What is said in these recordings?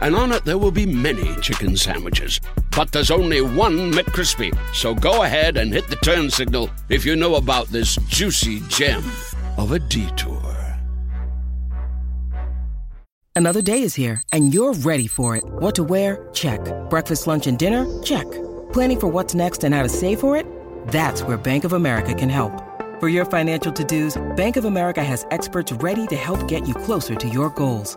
and on it there will be many chicken sandwiches. But there's only one McCrispy. So go ahead and hit the turn signal if you know about this juicy gem of a detour. Another day is here, and you're ready for it. What to wear? Check. Breakfast, lunch, and dinner? Check. Planning for what's next and how to save for it? That's where Bank of America can help. For your financial to-dos, Bank of America has experts ready to help get you closer to your goals.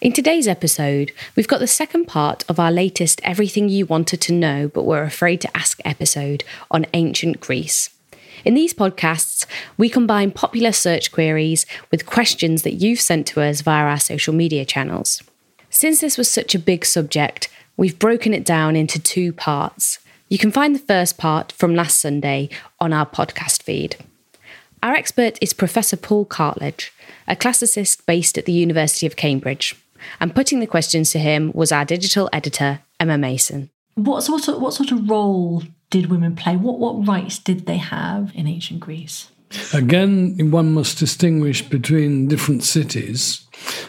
In today's episode, we've got the second part of our latest Everything You Wanted to Know But Were Afraid to Ask episode on ancient Greece. In these podcasts, we combine popular search queries with questions that you've sent to us via our social media channels. Since this was such a big subject, we've broken it down into two parts. You can find the first part from last Sunday on our podcast feed. Our expert is Professor Paul Cartledge, a classicist based at the University of Cambridge and putting the questions to him was our digital editor, Emma Mason. What sort of what sort of role did women play? What what rights did they have in ancient Greece? Again, one must distinguish between different cities.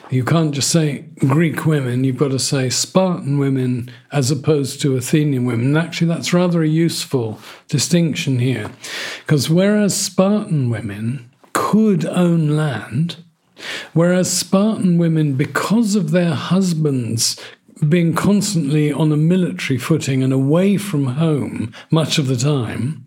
You can't just say Greek women, you've got to say Spartan women as opposed to Athenian women. And actually, that's rather a useful distinction here. Because whereas Spartan women could own land, Whereas Spartan women, because of their husbands being constantly on a military footing and away from home much of the time,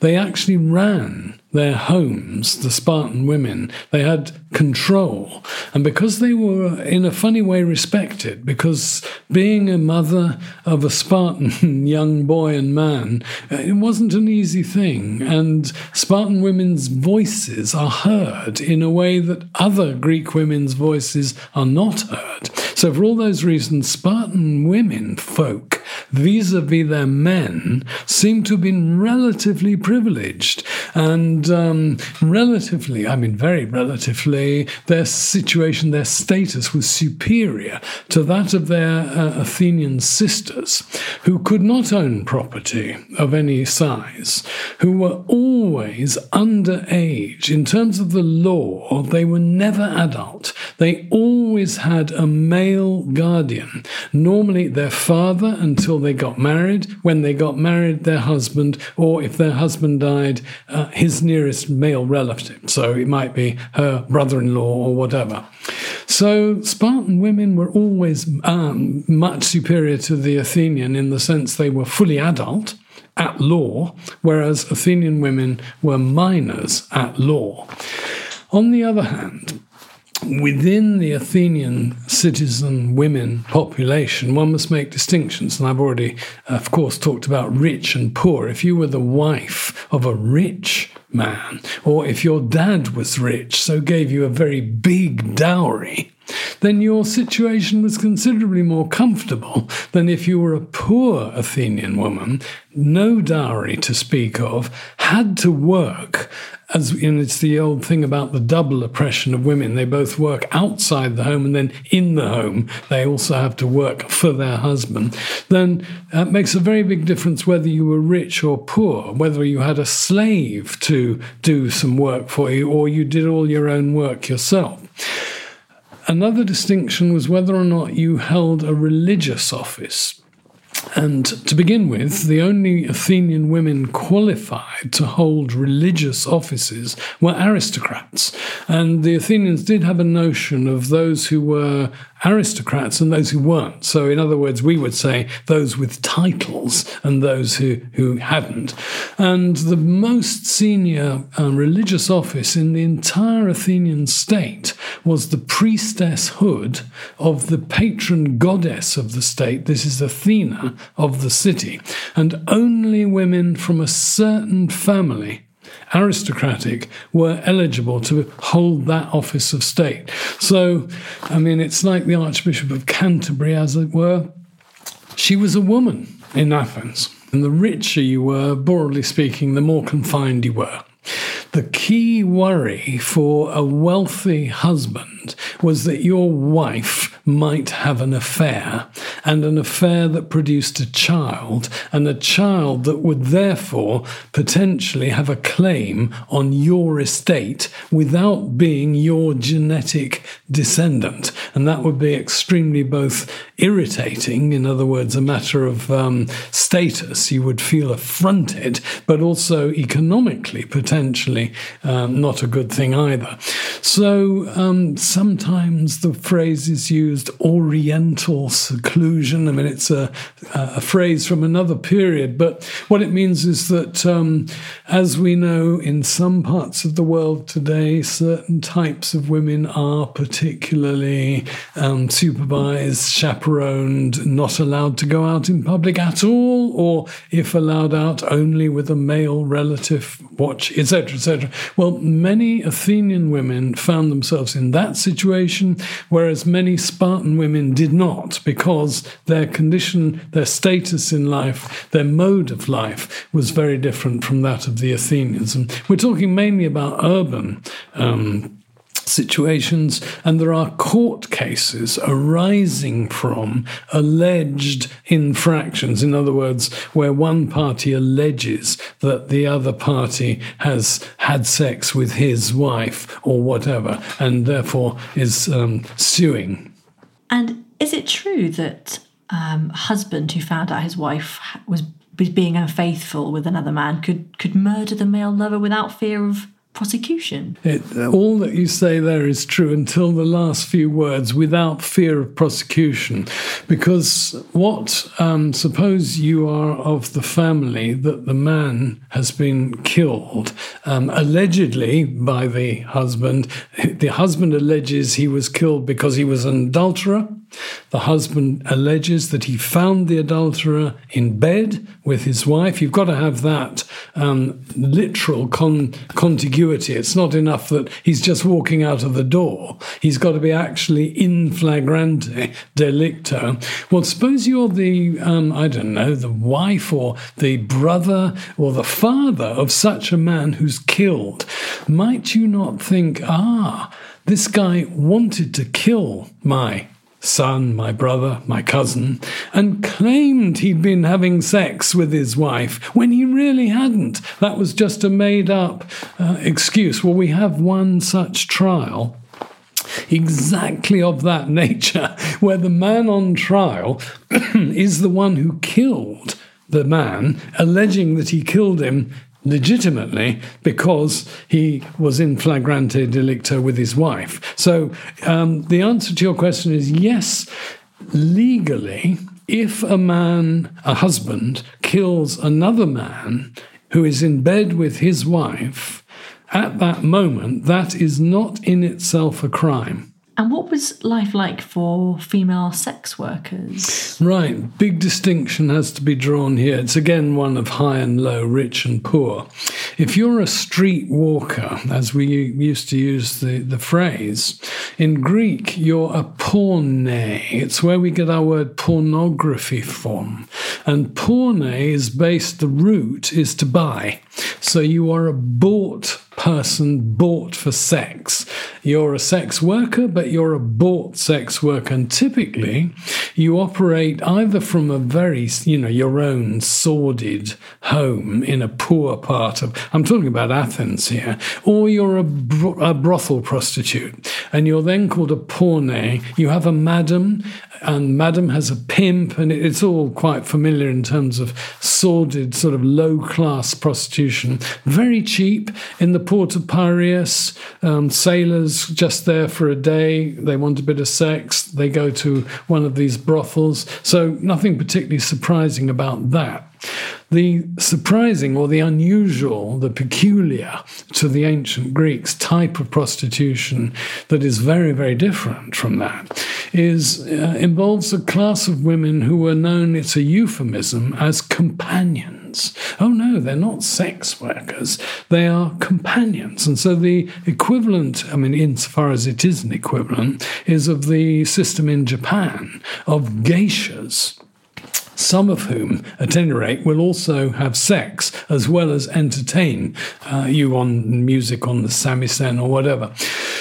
they actually ran their homes, the Spartan women. They had control. And because they were, in a funny way, respected, because being a mother of a Spartan young boy and man, uh, it wasn't an easy thing. And Spartan women's voices are heard in a way that other Greek women's voices are not heard. So, for all those reasons, Spartan women folk vis a vis their men seem to have been relatively privileged and um, relatively, I mean, very relatively, their situation, their status was superior to that of their uh, Athenian sisters, who could not own property of any size, who were always underage. In terms of the law, they were never adult. They always had a male guardian, normally their father until they got married. When they got married, their husband, or if their husband died, uh, his nearest male relative. So it might be her brother in law or whatever. So Spartan women were always um, much superior to the Athenian in the sense they were fully adult at law, whereas Athenian women were minors at law. On the other hand, within the Athenian citizen women population, one must make distinctions. And I've already, of course, talked about rich and poor. If you were the wife of a rich man, or if your dad was rich, so gave you a very big dowry, then your situation was considerably more comfortable than if you were a poor Athenian woman, no dowry to speak of, had to work. As and it's the old thing about the double oppression of women. They both work outside the home and then in the home they also have to work for their husband. Then uh, that makes a very big difference whether you were rich or poor, whether you had a slave to do some work for you or you did all your own work yourself. Another distinction was whether or not you held a religious office. And to begin with, the only Athenian women qualified to hold religious offices were aristocrats. And the Athenians did have a notion of those who were aristocrats and those who weren't. So, in other words, we would say those with titles and those who, who hadn't. And the most senior uh, religious office in the entire Athenian state was the priestesshood of the patron goddess of the state. This is Athena of the city. And only women from a certain family aristocratic were eligible to hold that office of state. So, I mean, it's like the Archbishop of Canterbury, as it were. She was a woman in Athens. And the richer you were, broadly speaking, the more confined you were. The key worry for a wealthy husband was that your wife might have an affair, and an affair that produced a child, and a child that would therefore potentially have a claim on your estate without being your genetic descendant. And that would be extremely both irritating, in other words, a matter of um, status, you would feel affronted, but also economically potentially um, not a good thing either. So um, sometimes the phrase is used oriental seclusion. I mean, it's a, a phrase from another period, but what it means is that, um, as we know in some parts of the world today, certain types of women are particularly um, supervised, chaperoned, not allowed to go out in public at all, or if allowed out, only with a male relative watch, etc., etc. Well, many Athenian women found themselves in that situation, whereas many Spartan women did not, because their condition, their status in life, their mode of life was very different from that of the Athenians. And we're talking mainly about urban. Um, situations, and there are court cases arising from alleged infractions. In other words, where one party alleges that the other party has had sex with his wife or whatever, and therefore is um, suing. And is it true that um, a husband who found out his wife was being unfaithful with another man could could murder the male lover without fear of prosecution. It, all that you say there is true until the last few words, without fear of prosecution. Because what, um, suppose you are of the family that the man has been killed, um, allegedly by the husband. The husband alleges he was killed because he was an adulterer. The husband alleges that he found the adulterer in bed with his wife. You've got to have that um, literal con- contiguity. It's not enough that he's just walking out of the door. He's got to be actually in flagrante delicto. Well, suppose you're the, um, I don't know, the wife or the brother or the father of such a man who's killed. Might you not think, ah, this guy wanted to kill my son, my brother, my cousin, and claimed he'd been having sex with his wife when he really hadn't. That was just a made up uh, excuse. Well, we have one such trial exactly of that nature, where the man on trial is the one who killed the man, alleging that he killed him legitimately because he was in flagrante delicto with his wife. So um, the answer to your question is yes, legally, if a man, a husband, kills another man who is in bed with his wife, at that moment, that is not in itself a crime. And what was life like for female sex workers? Right, big distinction has to be drawn here. It's again one of high and low, rich and poor. If you're a street walker, as we used to use the, the phrase, in Greek, you're a porne. It's where we get our word pornography from. And porne is based, the root is to buy. So you are a bought person bought for sex. You're a sex worker, but you're a bought sex worker. And typically, you operate either from a very, you know, your own sordid home in a poor part of, I'm talking about Athens here, or you're a, bro- a brothel prostitute. And you're then called a porne. You have a madam, and madam has a pimp, and it's all quite familiar in terms of sordid, sort of low class prostitution. Very cheap in the port of Piraeus. Um, sailors just there for a day, they want a bit of sex, they go to one of these brothels. So, nothing particularly surprising about that. The surprising or the unusual, the peculiar to the ancient Greeks type of prostitution that is very, very different from that is uh, involves a class of women who were known, it's a euphemism, as companions. Oh no, they're not sex workers, they are companions. And so the equivalent, I mean, insofar as it is an equivalent, is of the system in Japan of geishas some of whom, at any rate, will also have sex as well as entertain uh, you on music on the samisen or whatever.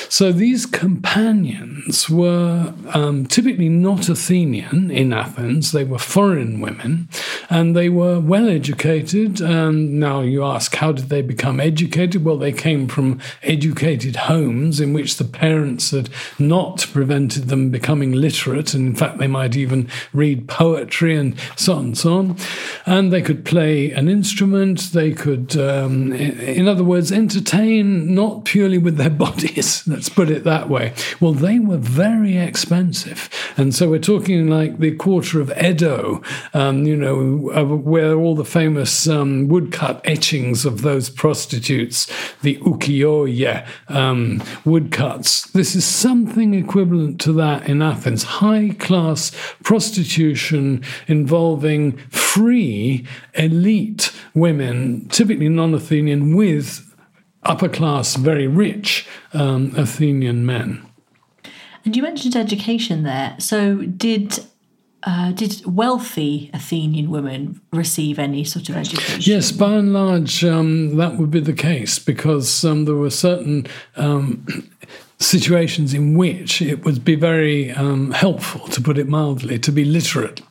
So these companions were um, typically not Athenian in Athens, they were foreign women, and they were well educated. Um, now, you ask, how did they become educated? Well, they came from educated homes in which the parents had not prevented them becoming literate, and in fact, they might even read poetry and so on and so on. And they could play an instrument, they could, um, in other words, entertain not purely with their bodies, let's put it that way. Well, they were very expensive. And so we're talking like the quarter of Edo, um, you know, where all the famous um, woodcut etchings of those prostitutes, the ukiyo-e um, woodcuts. This is something equivalent to that in Athens. High class prostitution involving free elite women, typically non Athenian, with upper class, very rich um, Athenian men. And you mentioned education there. So, did uh, did wealthy Athenian women receive any sort of education? Yes, by and large, um, that would be the case because um, there were certain um, situations in which it would be very um, helpful, to put it mildly, to be literate.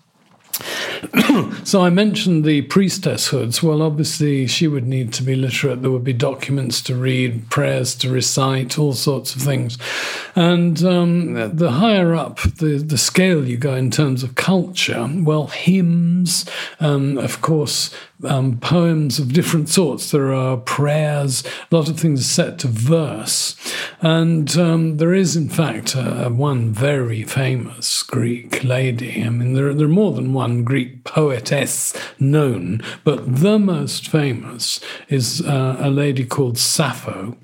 so I mentioned the priestesshoods. Well, obviously, she would need to be literate. There would be documents to read, prayers to recite, all sorts of things. And um, the higher up the, the scale you go in terms of culture, well, hymns, um, of course, um, poems of different sorts. There are prayers, a lot of things set to verse. And um, there is, in fact, uh, one very famous Greek lady. I mean, there, there are more than one Greek poetess known, but the most famous is uh, a lady called Sappho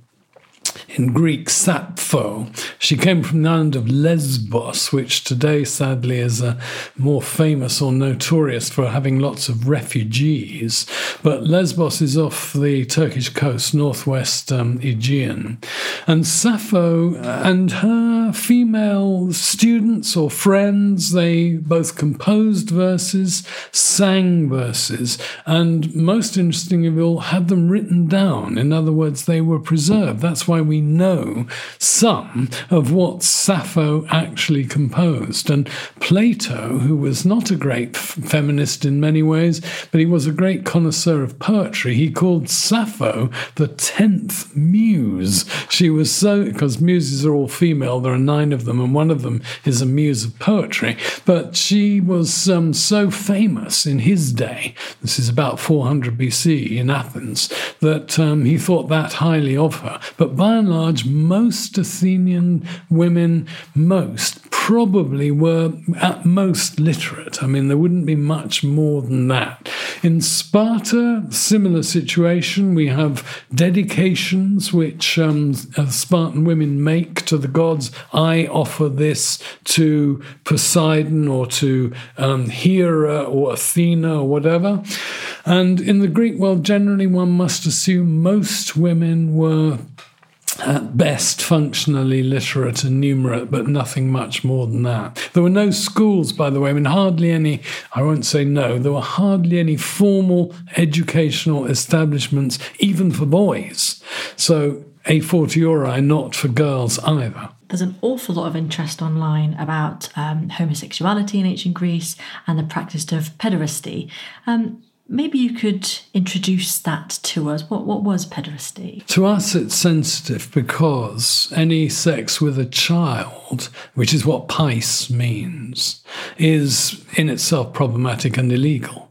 in Greek, Sappho. She came from the island of Lesbos, which today, sadly, is uh, more famous or notorious for having lots of refugees. But Lesbos is off the Turkish coast, northwest um, Aegean. And Sappho and her female students or friends, they both composed verses, sang verses, and most interesting of all, had them written down. In other words, they were preserved. That's why we know some of what Sappho actually composed. And Plato, who was not a great feminist in many ways, but he was a great connoisseur of poetry, he called Sappho the tenth muse. She was so, because muses are all female, there are nine of them, and one of them is a muse of poetry. But she was um, so famous in his day, this is about 400 BC in Athens, that um, he thought that highly of her. But by and large, most Athenian women, most probably were at most literate. I mean, there wouldn't be much more than that. In Sparta, similar situation. We have dedications which um, Spartan women make to the gods. I offer this to Poseidon or to um, Hera or Athena or whatever. And in the Greek world, generally, one must assume most women were at best functionally literate and numerate, but nothing much more than that. There were no schools, by the way. I mean, hardly any, I won't say no, there were hardly any formal educational establishments, even for boys. So, a fortiori, not for girls either there's an awful lot of interest online about um, homosexuality in ancient Greece and the practice of pederasty. Um, Maybe you could introduce that to us. What, what was pederasty? To us, it's sensitive because any sex with a child, which is what pais means, is in itself problematic and illegal.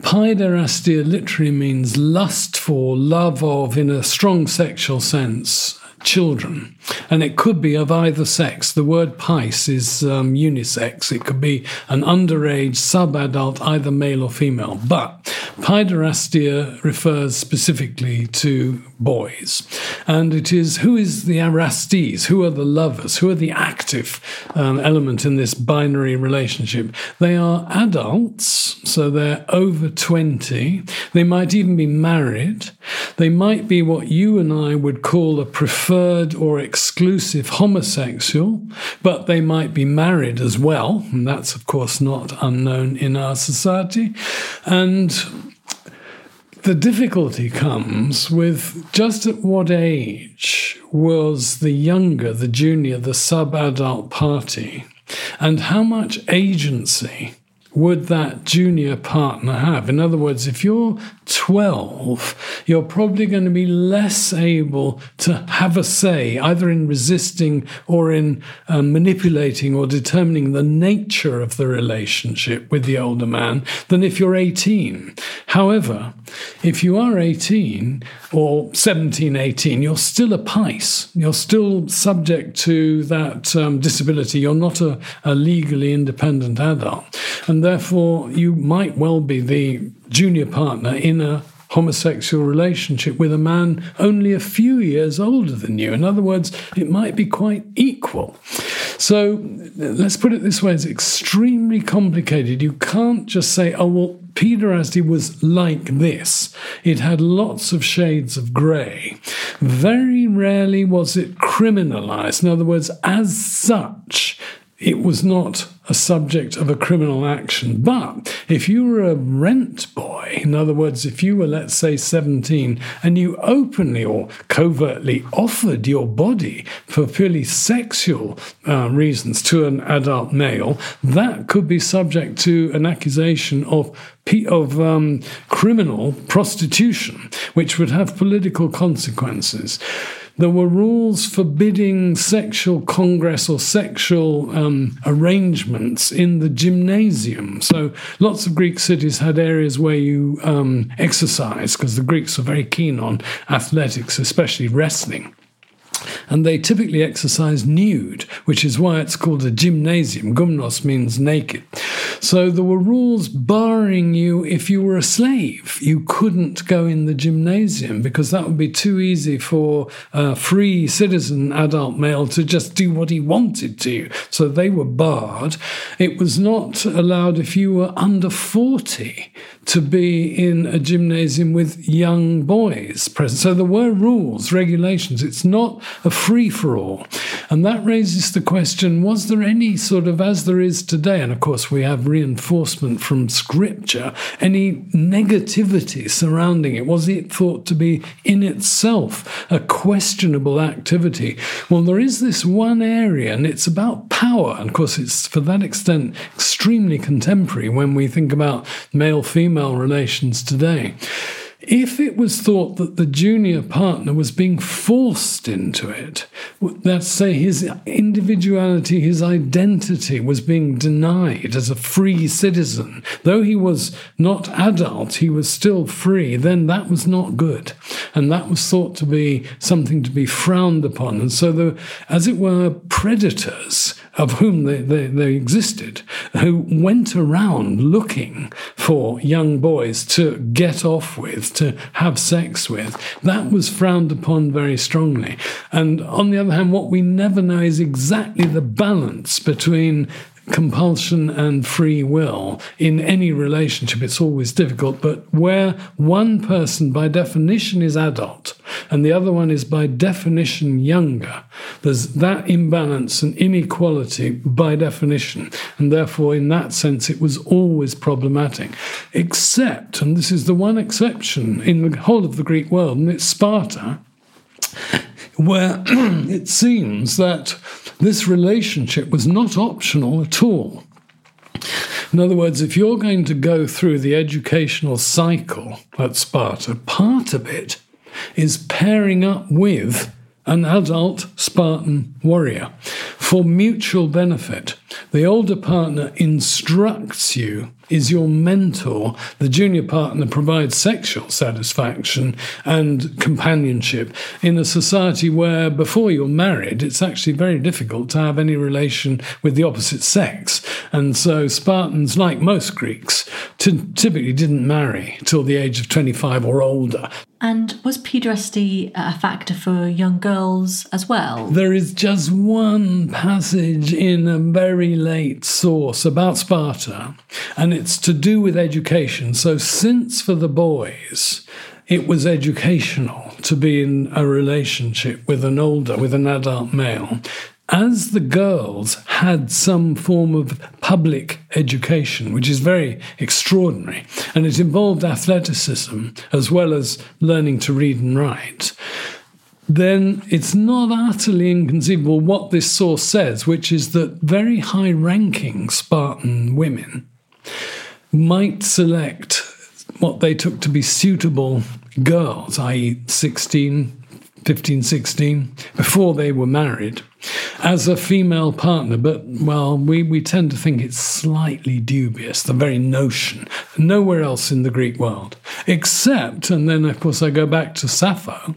Paiderastia literally means lust for, love of, in a strong sexual sense, children. And it could be of either sex. The word pais is um, unisex. It could be an underage, sub-adult, either male or female. But paiderastia refers specifically to boys. And it is who is the erastes? Who are the lovers? Who are the active um, element in this binary relationship? They are adults, so they're over 20. They might even be married. They might be what you and I would call a preferred or exclusive homosexual, but they might be married as well. And that's, of course, not unknown in our society. And the difficulty comes with just at what age was the younger, the junior, the sub adult party, and how much agency would that junior partner have? In other words, if you're 12, you're probably going to be less able to have a say either in resisting or in uh, manipulating or determining the nature of the relationship with the older man than if you're 18. However, if you are 18 or 17, 18, you're still a pais. You're still subject to that um, disability. You're not a, a legally independent adult. And therefore, you might well be the junior partner in a homosexual relationship with a man only a few years older than you. In other words, it might be quite equal. So let's put it this way it's extremely complicated. You can't just say, oh, well, pederasty was like this. It had lots of shades of grey. Very rarely was it criminalized. In other words, as such, it was not a subject of a criminal action. But if you were a rent boy, in other words, if you were, let's say, 17, and you openly or covertly offered your body for purely sexual uh, reasons to an adult male, that could be subject to an accusation of of um, criminal prostitution, which would have political consequences there were rules forbidding sexual congress or sexual um, arrangements in the gymnasium. So lots of Greek cities had areas where you um, exercise because the Greeks were very keen on athletics, especially wrestling and they typically exercise nude, which is why it's called a gymnasium. Gymnos means naked. So there were rules barring you if you were a slave. You couldn't go in the gymnasium because that would be too easy for a free citizen adult male to just do what he wanted to. So they were barred. It was not allowed if you were under 40 to be in a gymnasium with young boys present. So there were rules, regulations. It's not a free for all. And that raises the question was there any sort of, as there is today, and of course we have reinforcement from scripture, any negativity surrounding it? Was it thought to be in itself a questionable activity? Well, there is this one area, and it's about power. And of course, it's for that extent extremely contemporary when we think about male female relations today. If it was thought that the junior partner was being forced into it, let's say his individuality, his identity was being denied as a free citizen, though he was not adult, he was still free, then that was not good. And that was thought to be something to be frowned upon. And so, the, as it were, predators of whom they, they, they, existed, who went around looking for young boys to get off with, to have sex with. That was frowned upon very strongly. And on the other hand, what we never know is exactly the balance between compulsion and free will in any relationship, it's always difficult. But where one person, by definition, is adult and the other one is by definition younger, there's that imbalance and inequality by definition. And therefore, in that sense, it was always problematic. Except, and this is the one exception in the whole of the Greek world, and it's Sparta where it seems that this relationship was not optional at all. In other words, if you're going to go through the educational cycle at Sparta, part of it is pairing up with an adult Spartan warrior for mutual benefit. The older partner instructs you, is your mentor. The junior partner provides sexual satisfaction and companionship in a society where, before you're married, it's actually very difficult to have any relation with the opposite sex. And so Spartans, like most Greeks, typically didn't marry till the age of 25 or older. And was pederasty a factor for young girls as well? There is just one passage in a very late source about Sparta, and it's to do with education. So, since for the boys, it was educational to be in a relationship with an older, with an adult male as the girls had some form of public education, which is very extraordinary, and it involved athleticism as well as learning to read and write, then it's not utterly inconceivable what this source says, which is that very high ranking Spartan women might select what they took to be suitable girls, i.e., 16, 15, 16, before they were married, as a female partner. But, well, we, we tend to think it's slightly dubious, the very notion. Nowhere else in the Greek world, except, and then, of course, I go back to Sappho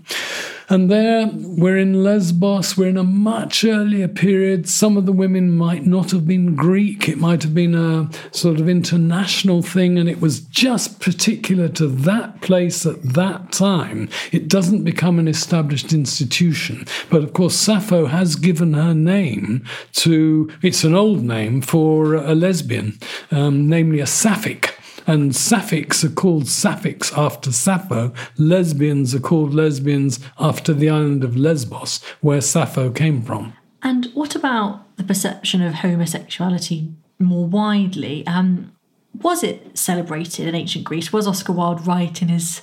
and there we're in Lesbos, we're in a much earlier period. Some of the women might not have been Greek, it might have been a sort of international thing, and it was just particular to that place at that time. It doesn't become an established institution. But of course, Sappho has given her name to, it's an old name for a lesbian, um, namely a Sapphic and Sapphics are called Sapphics after Sappho. Lesbians are called lesbians after the island of Lesbos, where Sappho came from. And what about the perception of homosexuality more widely? Um, was it celebrated in ancient Greece? Was Oscar Wilde right in his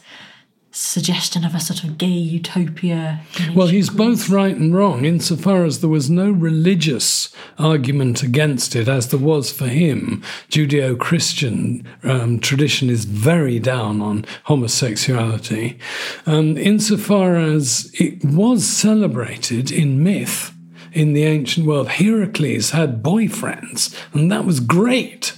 suggestion of a sort of gay utopia. Well, he's both right and wrong insofar as there was no religious argument against it, as there was for him. Judeo Christian um, tradition is very down on homosexuality. Um, insofar as it was celebrated in myth in the ancient world, Heracles had boyfriends, and that was great.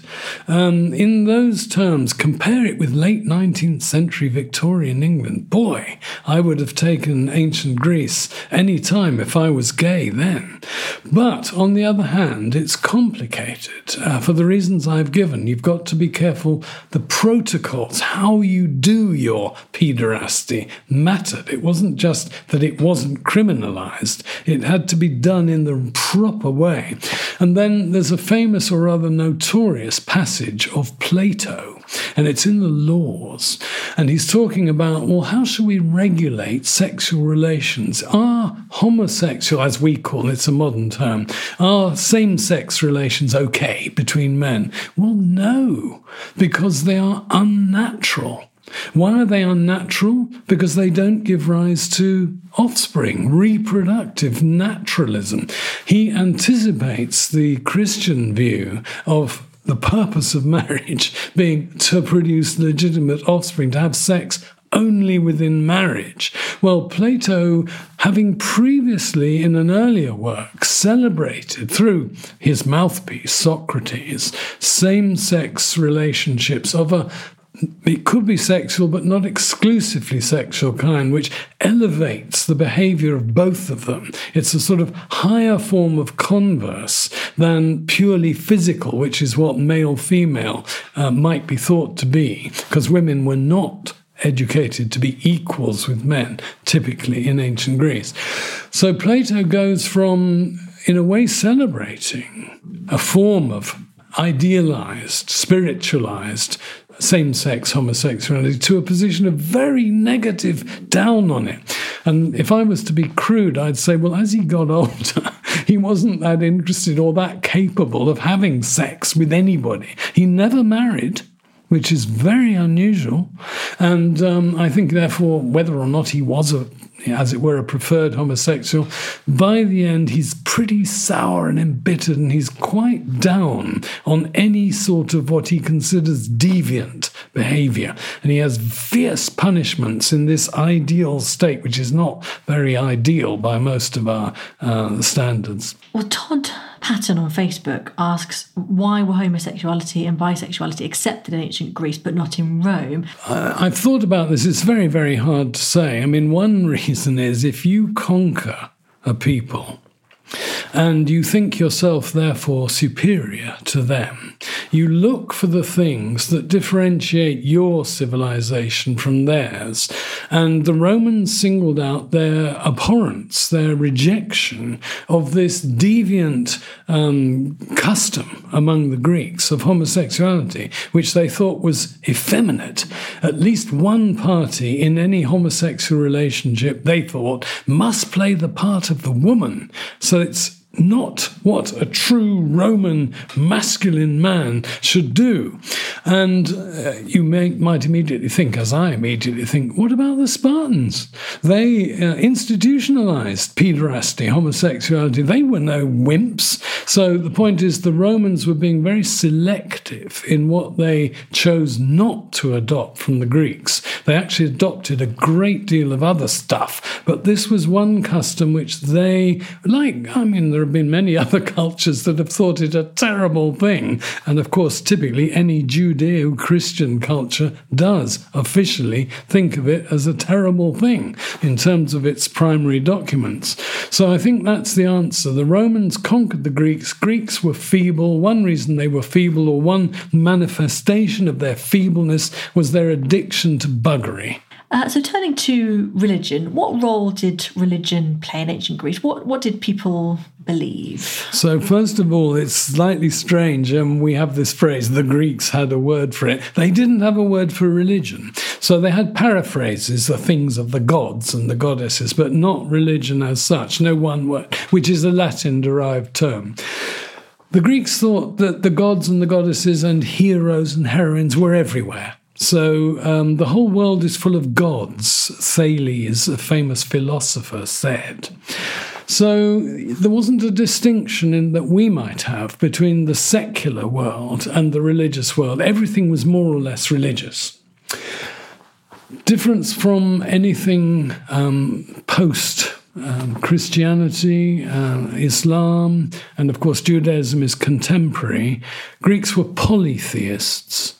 Um, in those terms, compare it with late 19th century Victorian England. Boy, I would have taken ancient Greece any time if I was gay then. But on the other hand, it's complicated uh, for the reasons I've given. You've got to be careful. The protocols, how you do your pederasty, mattered. It wasn't just that it wasn't criminalized, it had to be done in the proper way. And then there's a famous or rather notorious passage of Plato, and it's in the Laws. And he's talking about, well, how should we regulate sexual relations? Are homosexual, as we call it, it's a modern term, are same sex relations okay between men? Well, no, because they are unnatural. Why are they unnatural? Because they don't give rise to offspring, reproductive naturalism. He anticipates the Christian view of the purpose of marriage being to produce legitimate offspring, to have sex only within marriage. Well, Plato, having previously in an earlier work celebrated through his mouthpiece, Socrates, same sex relationships of a it could be sexual, but not exclusively sexual kind, which elevates the behavior of both of them. It's a sort of higher form of converse than purely physical, which is what male female uh, might be thought to be, because women were not educated to be equals with men, typically in ancient Greece. So Plato goes from, in a way, celebrating a form of idealized, spiritualized same sex homosexuality to a position of very negative down on it. And if I was to be crude, I'd say, well, as he got older, he wasn't that interested or that capable of having sex with anybody. He never married which is very unusual. And um, I think, therefore, whether or not he was a as it were, a preferred homosexual. By the end, he's pretty sour and embittered, and he's quite down on any sort of what he considers deviant behavior. And he has fierce punishments in this ideal state, which is not very ideal by most of our uh, standards. Well, Todd Patton on Facebook asks why were homosexuality and bisexuality accepted in ancient Greece but not in Rome? I've thought about this. It's very, very hard to say. I mean, one reason is if you conquer a people, and you think yourself therefore superior to them. You look for the things that differentiate your civilization from theirs. And the Romans singled out their abhorrence, their rejection of this deviant um, custom among the Greeks of homosexuality, which they thought was effeminate. At least one party in any homosexual relationship, they thought, must play the part of the woman. So it's not what a true Roman masculine man should do. And uh, you may, might immediately think, as I immediately think, what about the Spartans? They uh, institutionalized pederasty, homosexuality. They were no wimps. So the point is, the Romans were being very selective in what they chose not to adopt from the Greeks. They actually adopted a great deal of other stuff, but this was one custom which they, like, I mean, there have been many other cultures that have thought it a terrible thing. And of course, typically any Judeo Christian culture does officially think of it as a terrible thing in terms of its primary documents. So I think that's the answer. The Romans conquered the Greeks. Greeks were feeble. One reason they were feeble, or one manifestation of their feebleness, was their addiction to buggery. Uh, so, turning to religion, what role did religion play in ancient Greece? What what did people believe? So, first of all, it's slightly strange, and we have this phrase: the Greeks had a word for it. They didn't have a word for religion, so they had paraphrases, the things of the gods and the goddesses, but not religion as such. No one word, which is a Latin-derived term. The Greeks thought that the gods and the goddesses and heroes and heroines were everywhere. So um, the whole world is full of gods, Thales, a famous philosopher, said. So there wasn't a distinction in that we might have between the secular world and the religious world. Everything was more or less religious. Difference from anything um, post um, Christianity, uh, Islam, and of course Judaism is contemporary. Greeks were polytheists.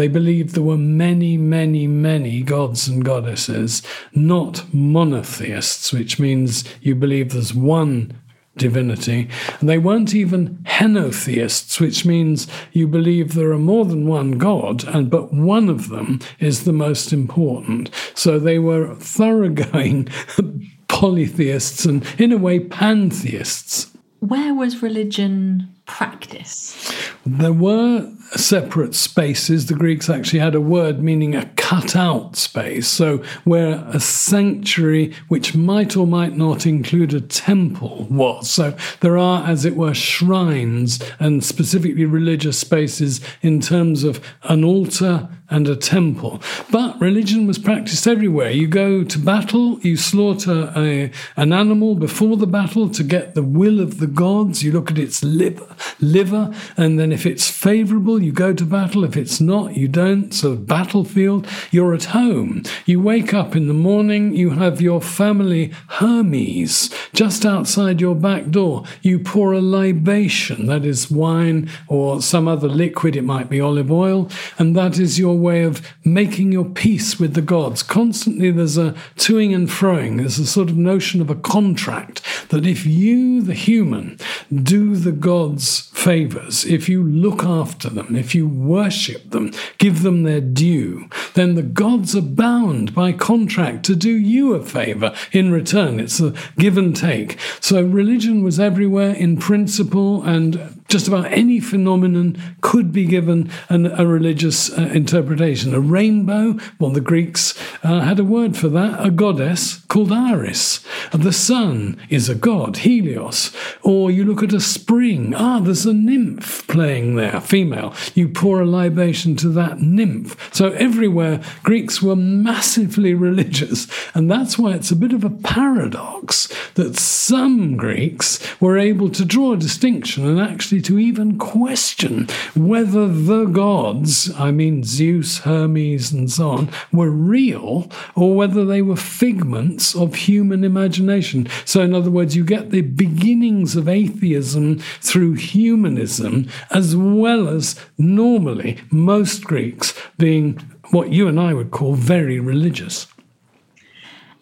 They believed there were many, many, many gods and goddesses, not monotheists, which means you believe there's one divinity. And they weren't even henotheists, which means you believe there are more than one God, and but one of them is the most important. So they were thoroughgoing polytheists and, in a way, pantheists. Where was religion practiced? There were separate spaces. The Greeks actually had a word meaning a cut out space. So, where a sanctuary, which might or might not include a temple, was. So, there are, as it were, shrines and specifically religious spaces in terms of an altar and a temple. But religion was practiced everywhere. You go to battle, you slaughter a, an animal before the battle to get the will of the gods. You look at its liver, liver, and then if it's favorable, you go to battle. If it's not, you don't. So, battlefield, you're at home. You wake up in the morning, you have your family Hermes Just outside your back door, you pour a libation, that is wine or some other liquid, it might be olive oil, and that is your way of making your peace with the gods. Constantly there's a toing and froing, there's a sort of notion of a contract that if you, the human, do the gods favors, if you look after them, if you worship them, give them their due, then the gods are bound by contract to do you a favor in return. It's a give and take. So religion was everywhere in principle and just about any phenomenon could be given an, a religious uh, interpretation. A rainbow, well, the Greeks uh, had a word for that, a goddess called Iris. The sun is a god, Helios. Or you look at a spring, ah, there's a nymph playing there, female. You pour a libation to that nymph. So everywhere, Greeks were massively religious. And that's why it's a bit of a paradox that some Greeks were able to draw a distinction and to even question whether the gods, I mean Zeus, Hermes, and so on, were real or whether they were figments of human imagination. So, in other words, you get the beginnings of atheism through humanism, as well as normally most Greeks being what you and I would call very religious.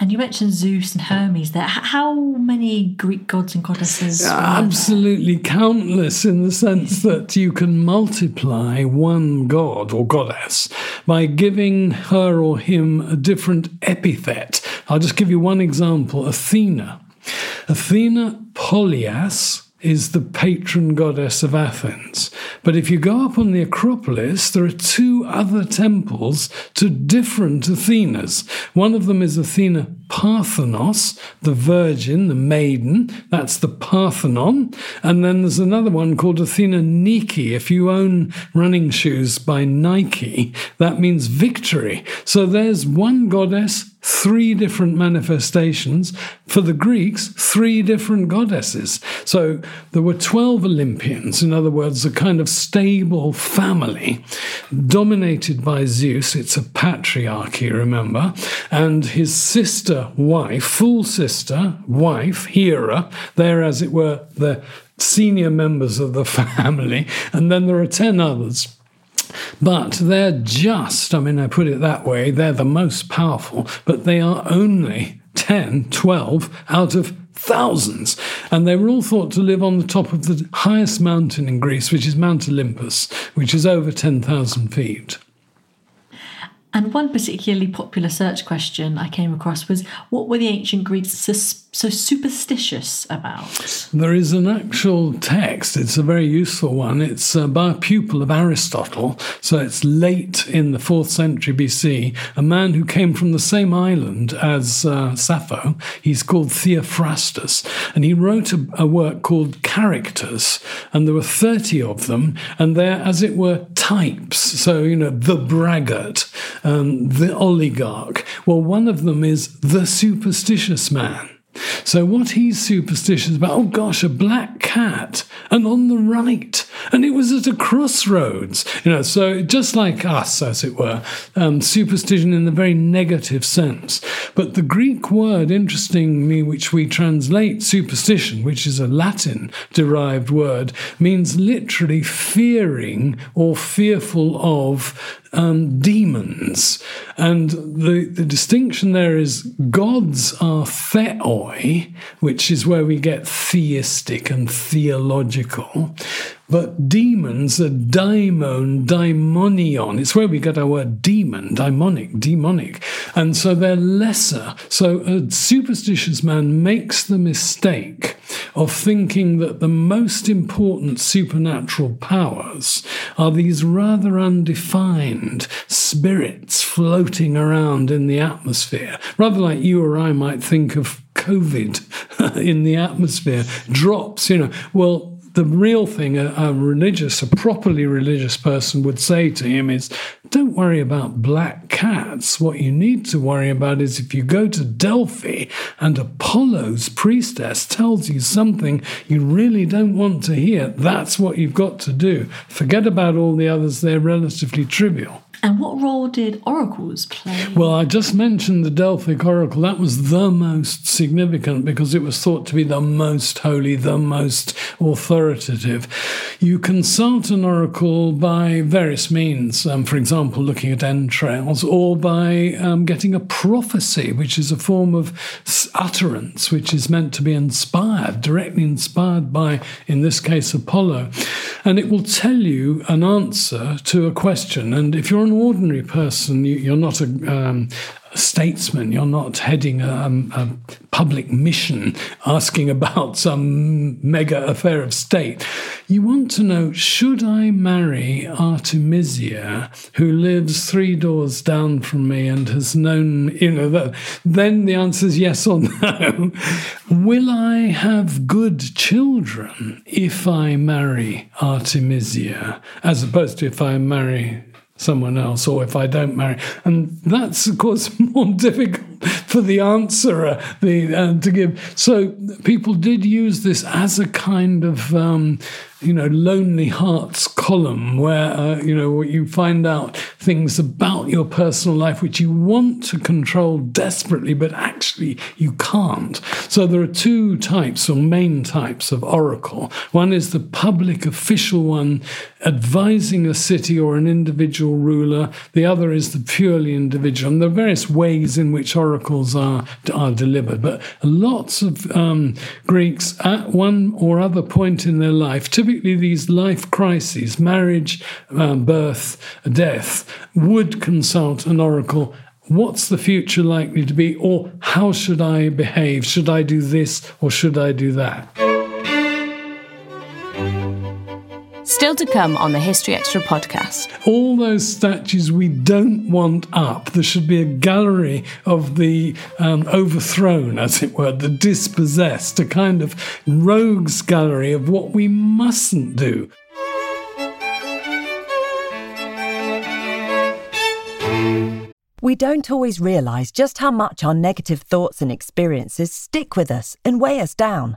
And you mentioned Zeus and Hermes there. How many Greek gods and goddesses? Absolutely countless in the sense that you can multiply one god or goddess by giving her or him a different epithet. I'll just give you one example Athena. Athena Polias is the patron goddess of Athens. But if you go up on the Acropolis, there are two other temples to different Athenas. One of them is Athena Parthenos, the virgin, the maiden. That's the Parthenon. And then there's another one called Athena Nike. If you own running shoes by Nike, that means victory. So there's one goddess three different manifestations. For the Greeks, three different goddesses. So there were 12 Olympians, in other words, a kind of stable family dominated by Zeus. It's a patriarchy, remember? And his sister, wife, full sister, wife, Hera, they're, as it were, the senior members of the family. And then there are 10 others but they're just, I mean, I put it that way, they're the most powerful, but they are only 10, 12 out of thousands. And they were all thought to live on the top of the highest mountain in Greece, which is Mount Olympus, which is over 10,000 feet. And one particularly popular search question I came across was what were the ancient Greeks so superstitious about? There is an actual text. It's a very useful one. It's uh, by a pupil of Aristotle. So it's late in the fourth century BC. A man who came from the same island as uh, Sappho. He's called Theophrastus. And he wrote a, a work called Characters. And there were 30 of them. And they're, as it were, types. So, you know, the braggart, um, the oligarch. Well, one of them is the superstitious man. So, what he's superstitious about, oh gosh, a black cat, and on the right, and it was at a crossroads. You know, so just like us, as it were, um, superstition in the very negative sense. But the Greek word, interestingly, which we translate superstition, which is a Latin derived word, means literally fearing or fearful of um, demons. And the, the distinction there is gods are theoi, which is where we get theistic and theological. But demons are daimon, daimonion. It's where we get our word demon, daimonic, demonic. And so they're lesser. So a superstitious man makes the mistake of thinking that the most important supernatural powers are these rather undefined spirits floating around in the atmosphere, rather like you or I might think of COVID in the atmosphere, drops, you know. Well, the real thing a, a, religious, a properly religious person would say to him is don't worry about black cats. What you need to worry about is if you go to Delphi and Apollo's priestess tells you something you really don't want to hear, that's what you've got to do. Forget about all the others, they're relatively trivial. And what role did oracles play? Well, I just mentioned the Delphic oracle. That was the most significant because it was thought to be the most holy, the most authoritative. You consult an oracle by various means, um, for example, looking at entrails, or by um, getting a prophecy, which is a form of utterance which is meant to be inspired, directly inspired by, in this case, Apollo. And it will tell you an answer to a question. And if you're an ordinary person, you, are not a, um, statesman, you're not heading a, um, a, public mission asking about some mega affair of state. You want to know should I marry Artemisia, who lives three doors down from me and has known, you know, that? Then the answer is yes or no. Will I have good children if I marry Artemisia, as opposed to if I marry someone else or if I don't marry. And that's, of course, more difficult for the answerer the, uh, to give. So people did use this as a kind of um, you know, Lonely Hearts column where, uh, you know, you find out things about your personal life which you want to control desperately, but actually you can't. So there are two types or main types of oracle. One is the public official one advising a city or an individual ruler. The other is the purely individual. And there are various ways in which oracles are, are delivered, but lots of um, Greeks at one or other point in their life, typically these life crises, marriage, uh, birth, death, would consult an oracle. What's the future likely to be? Or how should I behave? Should I do this or should I do that? Still to come on the History Extra podcast. All those statues we don't want up. There should be a gallery of the um, overthrown, as it were, the dispossessed, a kind of rogues gallery of what we mustn't do. We don't always realise just how much our negative thoughts and experiences stick with us and weigh us down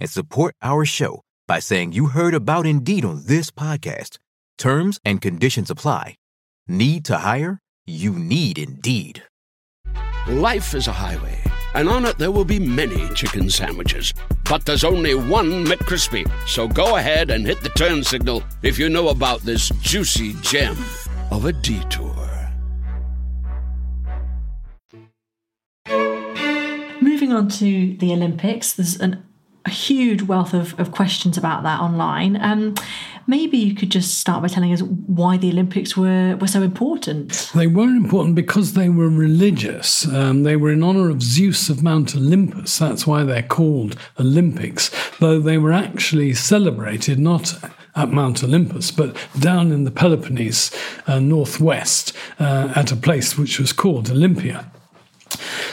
and support our show by saying you heard about Indeed on this podcast. Terms and conditions apply. Need to hire? You need Indeed. Life is a highway, and on it there will be many chicken sandwiches. But there's only one McCrispy. So go ahead and hit the turn signal if you know about this juicy gem of a detour. moving on to the Olympics, there's an, a huge wealth of, of questions about that online. Um, maybe you could just start by telling us why the Olympics were, were so important. They were important because they were religious. Um, they were in honor of Zeus of Mount Olympus. That's why they're called Olympics, though they were actually celebrated not at Mount Olympus, but down in the Peloponnese uh, northwest uh, at a place which was called Olympia.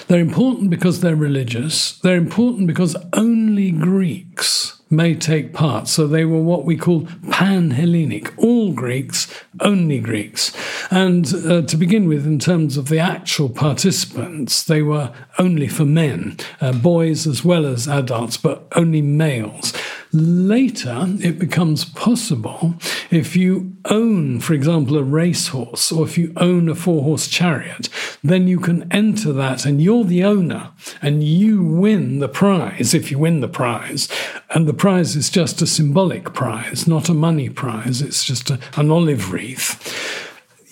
They're important because they're religious. They're important because only Greeks may take part. So they were what we call pan Hellenic, all Greeks, only Greeks. And uh, to begin with, in terms of the actual participants, they were only for men, uh, boys as well as adults, but only males. Later, it becomes possible if you own, for example, a racehorse or if you own a four horse chariot, then you can enter that and you're the owner and you win the prize if you win the prize. And the prize is just a symbolic prize, not a money prize, it's just a, an olive wreath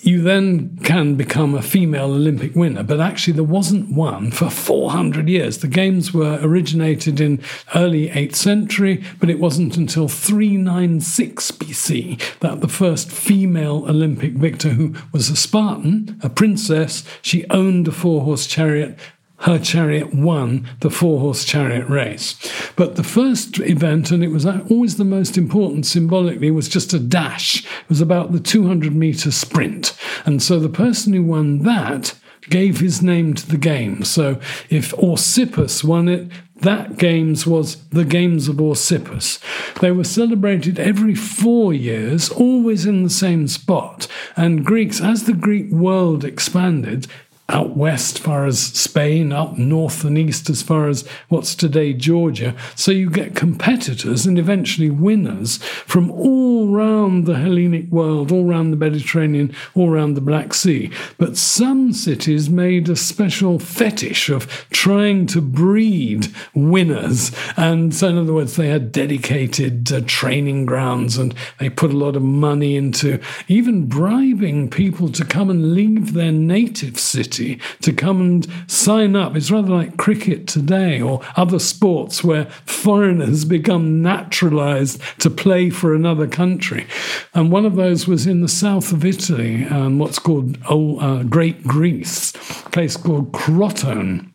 you then can become a female Olympic winner. But actually, there wasn't one for 400 years. The Games were originated in early 8th century, but it wasn't until 396 BC that the first female Olympic victor, who was a Spartan, a princess, she owned a four horse chariot her chariot won the four horse chariot race. But the first event, and it was always the most important symbolically, was just a dash. It was about the 200 meter sprint. And so the person who won that gave his name to the game. So if Orsippus won it, that games was the games of Orsippus. They were celebrated every four years, always in the same spot. And Greeks, as the Greek world expanded, out west, far as Spain, up north and east, as far as what's today Georgia. So you get competitors and eventually winners from all round the Hellenic world, all around the Mediterranean, all around the Black Sea. But some cities made a special fetish of trying to breed winners. And so, in other words, they had dedicated uh, training grounds and they put a lot of money into even bribing people to come and leave their native city to come and sign up. It's rather like cricket today or other sports where foreigners become naturalized to play for another country. And one of those was in the south of Italy, um, what's called old, uh, Great Greece, a place called Crotone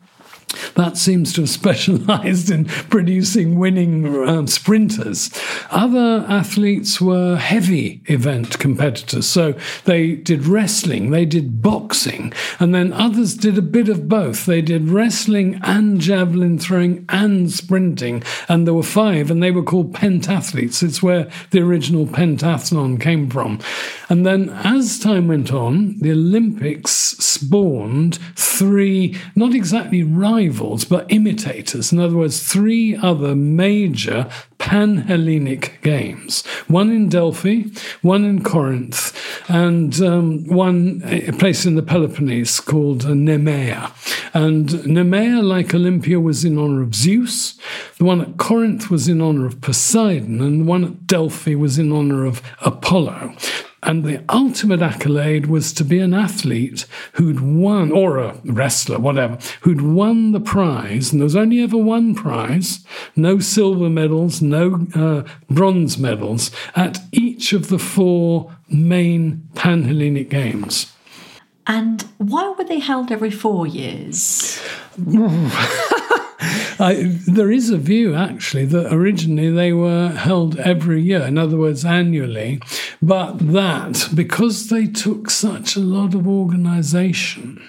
that seems to have specialized in producing winning um, sprinters. Other athletes were heavy event competitors. So they did wrestling, they did boxing, and then others did a bit of both. They did wrestling and javelin throwing and sprinting. And there were five, and they were called pentathletes. It's where the original pentathlon came from. And then as time went on, the Olympics spawned three, not exactly rivals, but imitators. In other words, three other major Pan Hellenic games one in Delphi, one in Corinth, and um, one a place in the Peloponnese called uh, Nemea. And Nemea, like Olympia, was in honor of Zeus. The one at Corinth was in honor of Poseidon, and the one at Delphi was in honor of Apollo. And the ultimate accolade was to be an athlete who'd won, or a wrestler, whatever, who'd won the prize. And there was only ever one prize, no silver medals, no uh, bronze medals, at each of the four main Pan Hellenic Games. And why were they held every four years? I, there is a view, actually, that originally they were held every year, in other words, annually, but that because they took such a lot of organization,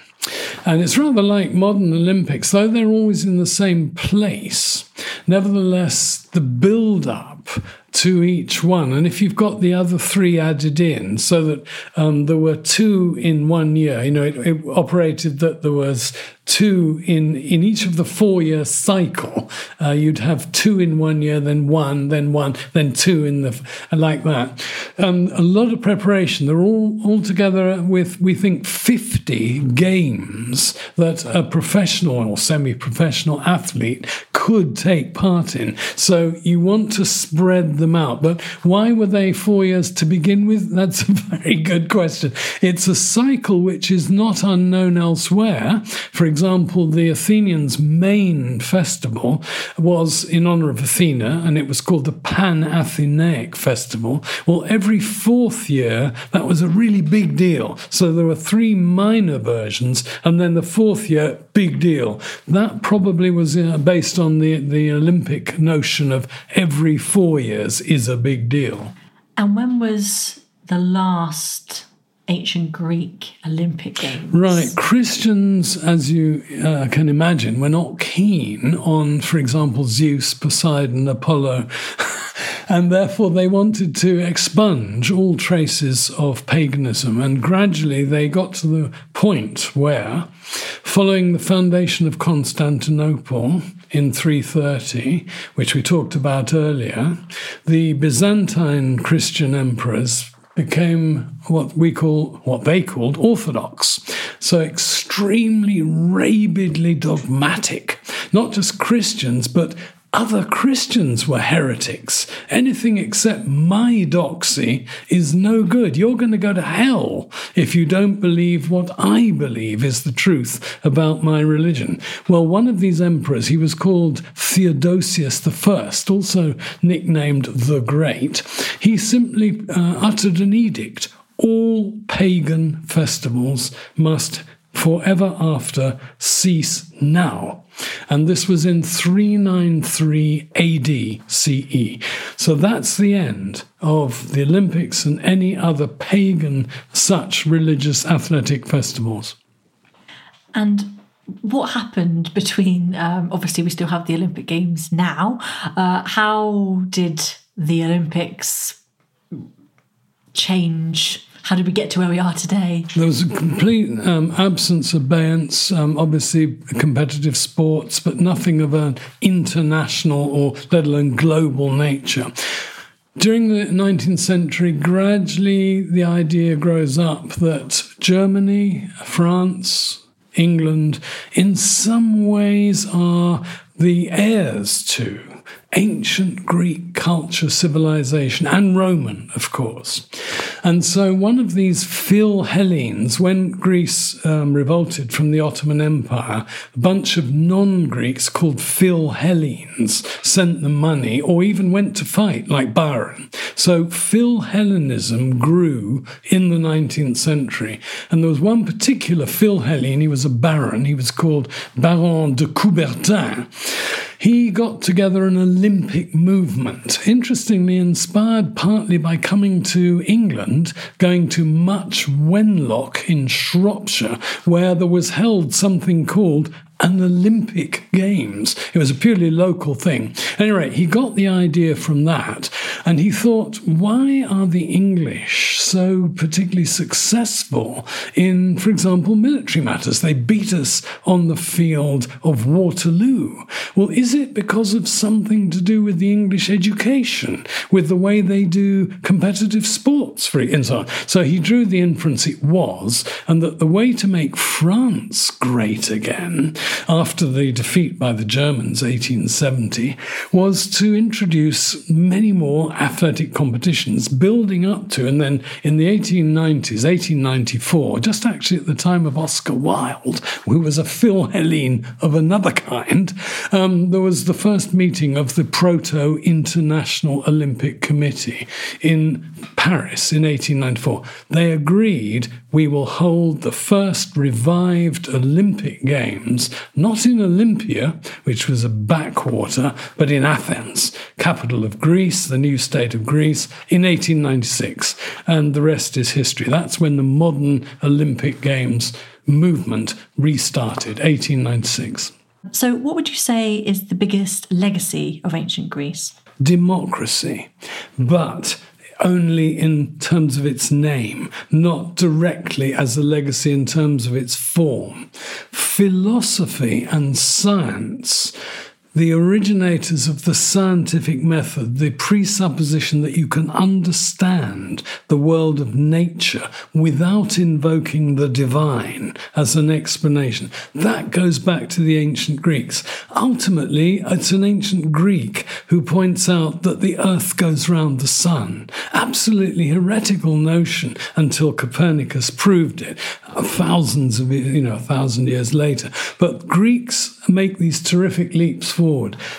and it's rather like modern Olympics, though they're always in the same place, nevertheless, the build up to each one. And if you've got the other three added in, so that um, there were two in one year, you know, it, it operated that there was two in in each of the four year cycle. Uh, you'd have two in one year, then one, then one, then two in the like that. Um, a lot of preparation. They're all all together with we think fifty games that a professional or semi professional athlete could take part in. So you want to spread them out. But why were they four years to begin with? That's a very good question. It's a cycle which is not unknown elsewhere. For example, the Athenians' main festival was in honor of Athena, and it was called the Pan Athenaic Festival. Well, every fourth year, that was a really big deal. So there were three minor versions, and then the fourth year, big deal. That probably was uh, based on the, the Olympic notion of every four years is a big deal. And when was the last ancient Greek Olympic Games? Right. Christians, as you uh, can imagine, were not keen on, for example, Zeus, Poseidon, Apollo. and therefore they wanted to expunge all traces of paganism. And gradually they got to the point where, following the foundation of Constantinople in 330, which we talked about earlier, the Byzantine Christian emperors became what we call what they called orthodox. So extremely rabidly dogmatic. Not just christians but other Christians were heretics. Anything except my doxy is no good. You're going to go to hell if you don't believe what I believe is the truth about my religion. Well, one of these emperors, he was called Theodosius I, also nicknamed the Great, he simply uh, uttered an edict all pagan festivals must forever after cease now. And this was in 393 AD CE. So that's the end of the Olympics and any other pagan such religious athletic festivals. And what happened between, um, obviously, we still have the Olympic Games now. Uh, how did the Olympics change how did we get to where we are today? There was a complete um, absence of abeyance, um, obviously competitive sports, but nothing of an international or let alone global nature. During the 19th century, gradually the idea grows up that Germany, France, England, in some ways are the heirs to ancient Greek culture, civilization, and Roman, of course. And so one of these Philhellenes, when Greece um, revolted from the Ottoman Empire, a bunch of non Greeks called Philhellenes sent them money or even went to fight, like Byron. So Philhellenism grew in the 19th century. And there was one particular Philhellene, he was a baron, he was called Baron de Coubertin he got together an Olympic movement, interestingly inspired partly by coming to England, going to Much Wenlock in Shropshire, where there was held something called an Olympic Games. It was a purely local thing. Anyway, he got the idea from that and he thought, why are the English so particularly successful in, for example, military matters? They beat us on the field of Waterloo. Well, is it because of something to do with the English education, with the way they do competitive sports, for instance? So he drew the inference it was, and that the way to make France great again after the defeat by the Germans, 1870, was to introduce many more athletic competitions, building up to, and then in the 1890s, 1894, just actually at the time of Oscar Wilde, who was a Philhellene of another kind, um, there was the first meeting of the Proto International Olympic Committee in Paris in 1894. They agreed we will hold the first revived Olympic Games not in Olympia, which was a backwater, but in Athens, capital of Greece, the new state of Greece, in 1896. And the rest is history. That's when the modern Olympic Games movement restarted, 1896. So, what would you say is the biggest legacy of ancient Greece? Democracy. But only in terms of its name, not directly as a legacy in terms of its form. Philosophy and science the originators of the scientific method, the presupposition that you can understand the world of nature without invoking the divine as an explanation, that goes back to the ancient Greeks. Ultimately, it's an ancient Greek who points out that the earth goes round the sun. Absolutely heretical notion until Copernicus proved it, uh, thousands of, you know, a thousand years later. But Greeks make these terrific leaps forward.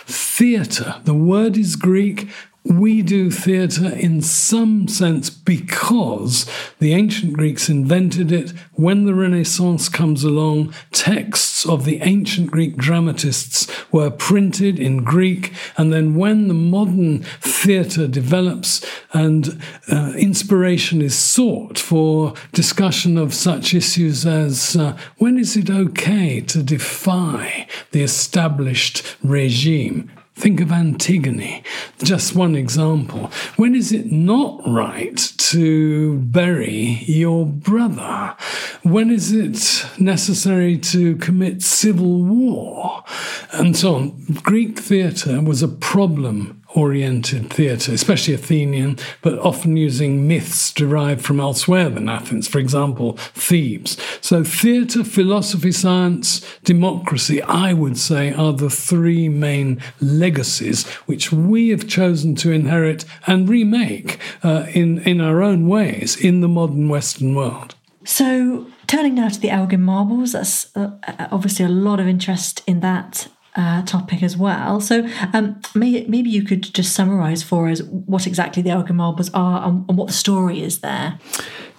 Theatre, the word is Greek. We do theatre in some sense because the ancient Greeks invented it. When the Renaissance comes along, texts of the ancient Greek dramatists were printed in Greek. And then when the modern theatre develops and uh, inspiration is sought for discussion of such issues as uh, when is it okay to defy the established regime? Think of Antigone, just one example. When is it not right to bury your brother? When is it necessary to commit civil war? And so on. Greek theatre was a problem oriented theatre, especially Athenian, but often using myths derived from elsewhere than Athens, for example, Thebes. So, theatre, philosophy, science, democracy, I would say, are the three main legacies which we have chosen to inherit and remake uh, in, in our own ways in the modern Western world. So, turning now to the Elgin marbles, that's uh, obviously a lot of interest in that uh, topic as well. So um, may, maybe you could just summarise for us what exactly the Elgin marbles are and, and what the story is there.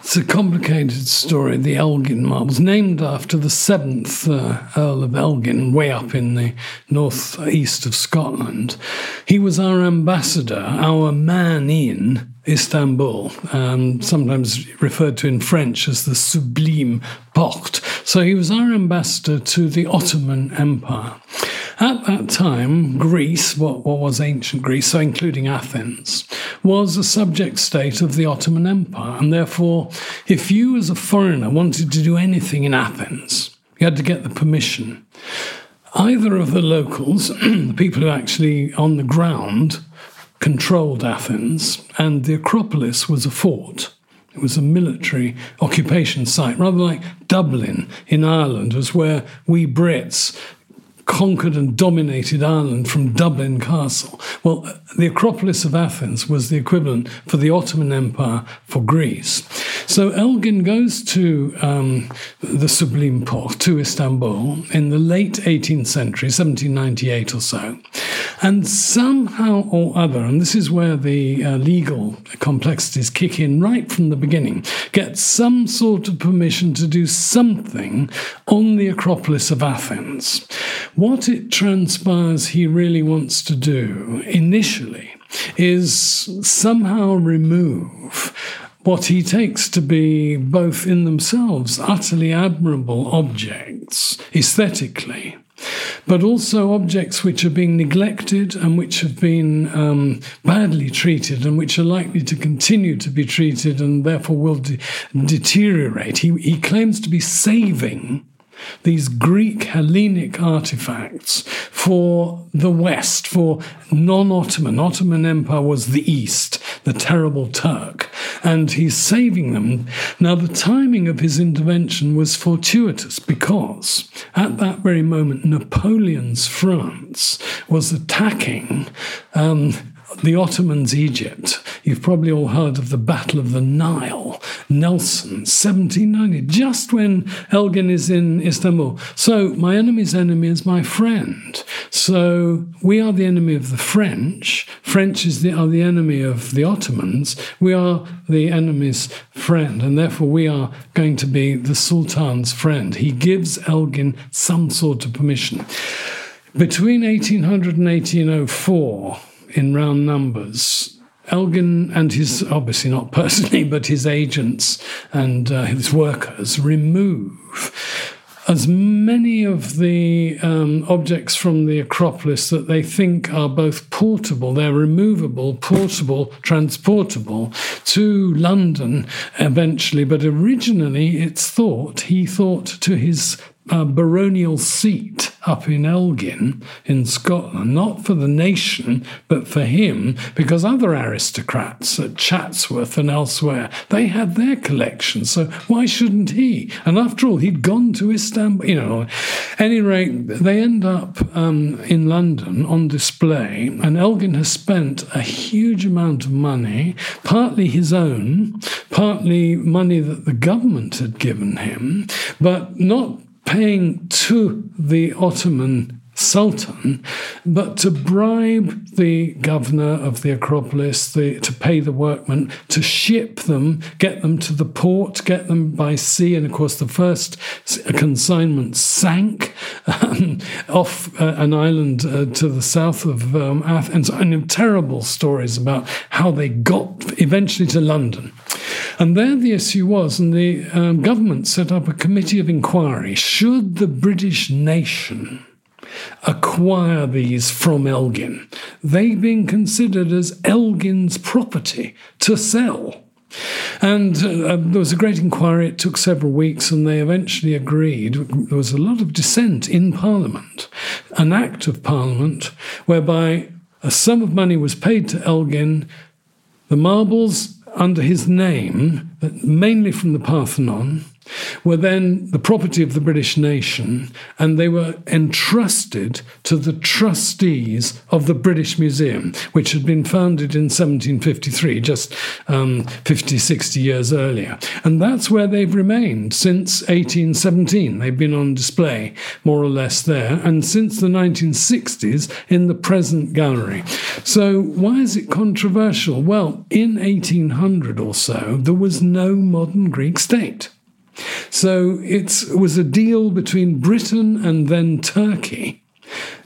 It's a complicated story, the Elgin marbles, named after the seventh uh, Earl of Elgin, way up in the northeast of Scotland. He was our ambassador, our man in Istanbul, um, sometimes referred to in French as the Sublime Porte. So he was our ambassador to the Ottoman Empire. At that time, Greece, what, what was ancient Greece, so including Athens, was a subject state of the Ottoman Empire. And therefore, if you as a foreigner wanted to do anything in Athens, you had to get the permission. Either of the locals, the people who actually on the ground controlled Athens, and the Acropolis was a fort. It was a military occupation site, rather like Dublin in Ireland was where we Brits conquered and dominated Ireland from Dublin Castle. Well, the Acropolis of Athens was the equivalent for the Ottoman Empire for Greece. So Elgin goes to um, the Sublime Porte, to Istanbul, in the late 18th century, 1798 or so. And somehow or other, and this is where the uh, legal complexities kick in right from the beginning, gets some sort of permission to do something on the Acropolis of Athens. It transpires he really wants to do initially is somehow remove what he takes to be both in themselves utterly admirable objects aesthetically but also objects which are being neglected and which have been um, badly treated and which are likely to continue to be treated and therefore will de- deteriorate. He, he claims to be saving these Greek Hellenic artifacts for the West, for non Ottoman. Ottoman Empire was the East, the terrible Turk, and he's saving them. Now, the timing of his intervention was fortuitous because at that very moment, Napoleon's France was attacking. Um, the Ottomans' Egypt. You've probably all heard of the Battle of the Nile, Nelson, 1790, just when Elgin is in Istanbul. So, my enemy's enemy is my friend. So, we are the enemy of the French. French is the, are the enemy of the Ottomans. We are the enemy's friend, and therefore we are going to be the Sultan's friend. He gives Elgin some sort of permission. Between 1800 and 1804, in round numbers. Elgin and his, obviously not personally, but his agents and uh, his workers remove as many of the um, objects from the Acropolis that they think are both portable, they're removable, portable, transportable to London eventually. But originally, it's thought, he thought to his uh, baronial seat up in Elgin in Scotland, not for the nation, but for him, because other aristocrats at Chatsworth and elsewhere, they had their collections, so why shouldn't he? And after all, he'd gone to Istanbul, you know. Any rate, they end up um, in London on display, and Elgin has spent a huge amount of money, partly his own, partly money that the government had given him, but not paying to the Ottoman sultan, but to bribe the governor of the Acropolis the, to pay the workmen to ship them, get them to the port, get them by sea. And of course, the first consignment sank um, off uh, an island uh, to the south of um, Athens. And terrible stories about how they got eventually to London. And there the issue was, and the um, government set up a committee of inquiry should the British nation acquire these from Elgin, they being considered as Elgin's property to sell. And uh, there was a great inquiry. It took several weeks, and they eventually agreed. There was a lot of dissent in Parliament, an act of Parliament whereby a sum of money was paid to Elgin. The marbles under his name, mainly from the Parthenon, were then the property of the British nation and they were entrusted to the trustees of the British Museum, which had been founded in 1753, just um, 50, 60 years earlier. And that's where they've remained since 1817. They've been on display more or less there, and since the 1960s in the present gallery. So, why is it controversial? Well, in 1800 or so, there was no modern Greek state. So it was a deal between Britain and then Turkey.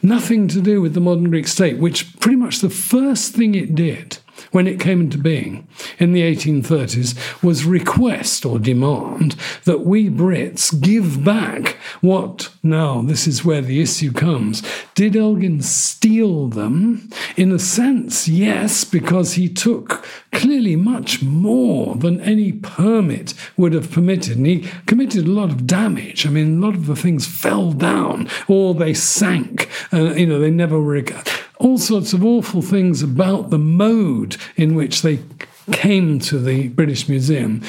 Nothing to do with the modern Greek state, which pretty much the first thing it did when it came into being in the 1830s was request or demand that we Brits give back what, now this is where the issue comes. Did Elgin steal them? In a sense, yes, because he took clearly much more than any permit would have permitted. And he committed a lot of damage. I mean, a lot of the things fell down or they sank. Uh, you know, they never were all sorts of awful things about the mode in which they came to the British Museum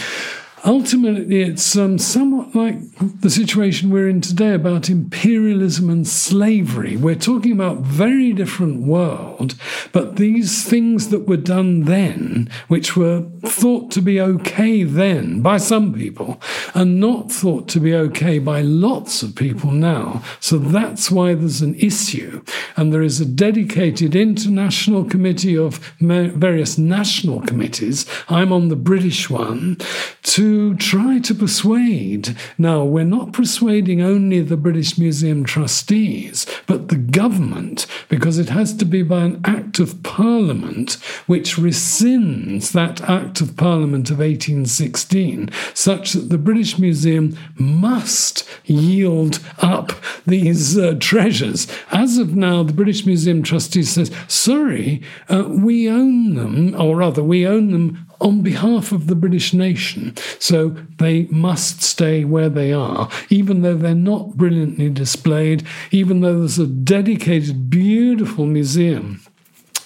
ultimately, it's um, somewhat like the situation we're in today about imperialism and slavery. We're talking about very different world, but these things that were done then, which were thought to be okay then by some people, are not thought to be okay by lots of people now. So that's why there's an issue, and there is a dedicated international committee of various national committees. I'm on the British one to try to persuade. Now, we're not persuading only the British Museum trustees, but the government, because it has to be by an Act of Parliament which rescinds that Act of Parliament of 1816, such that the British Museum must yield up these uh, treasures. As of now, the British Museum trustee says, sorry, uh, we own them, or rather, we own them on behalf of the British nation. So they must stay where they are, even though they're not brilliantly displayed, even though there's a dedicated, beautiful museum